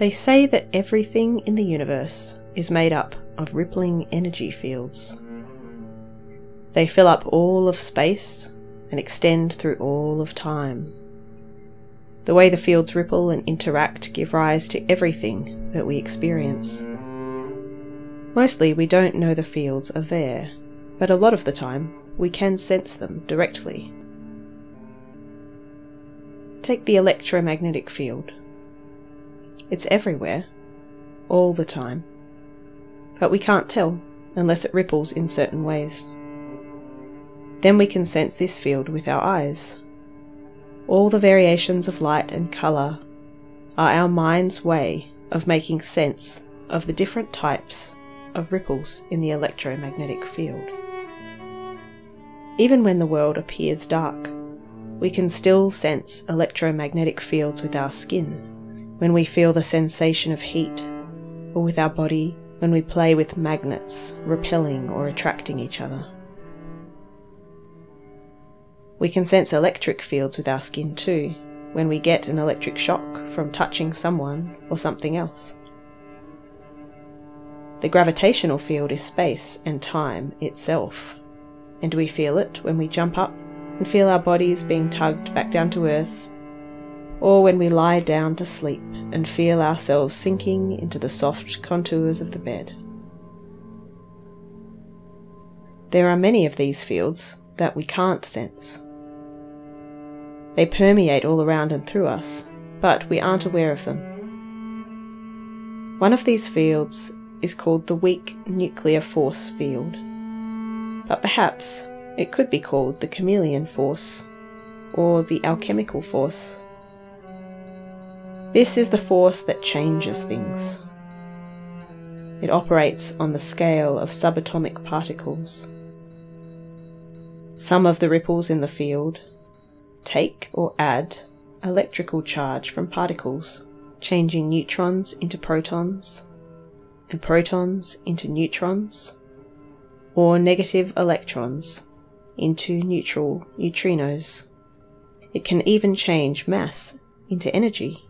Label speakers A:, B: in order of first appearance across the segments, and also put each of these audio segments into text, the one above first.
A: They say that everything in the universe is made up of rippling energy fields. They fill up all of space and extend through all of time. The way the fields ripple and interact give rise to everything that we experience. Mostly we don't know the fields are there, but a lot of the time we can sense them directly. Take the electromagnetic field. It's everywhere, all the time, but we can't tell unless it ripples in certain ways. Then we can sense this field with our eyes. All the variations of light and colour are our mind's way of making sense of the different types of ripples in the electromagnetic field. Even when the world appears dark, we can still sense electromagnetic fields with our skin when we feel the sensation of heat, or with our body when we play with magnets repelling or attracting each other. We can sense electric fields with our skin too, when we get an electric shock from touching someone or something else. The gravitational field is space and time itself, and we feel it when we jump up and feel our bodies being tugged back down to earth, or when we lie down to sleep and feel ourselves sinking into the soft contours of the bed. There are many of these fields that we can't sense. They permeate all around and through us, but we aren't aware of them. One of these fields is called the weak nuclear force field, but perhaps it could be called the chameleon force or the alchemical force. This is the force that changes things. It operates on the scale of subatomic particles. Some of the ripples in the field take or add electrical charge from particles, changing neutrons into protons and protons into neutrons, or negative electrons into neutral neutrinos. It can even change mass into energy.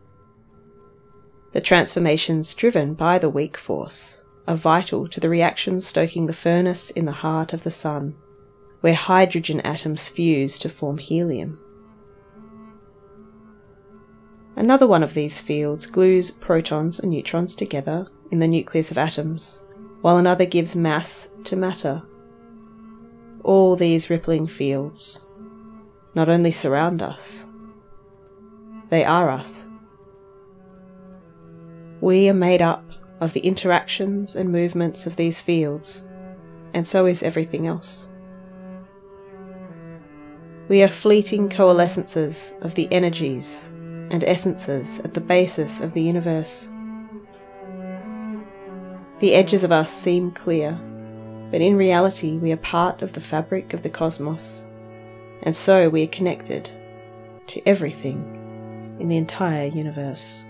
A: The transformations driven by the weak force are vital to the reactions stoking the furnace in the heart of the Sun, where hydrogen atoms fuse to form helium. Another one of these fields glues protons and neutrons together in the nucleus of atoms, while another gives mass to matter. All these rippling fields not only surround us, they are us. We are made up of the interactions and movements of these fields, and so is everything else. We are fleeting coalescences of the energies and essences at the basis of the universe. The edges of us seem clear, but in reality we are part of the fabric of the cosmos, and so we are connected to everything in the entire universe.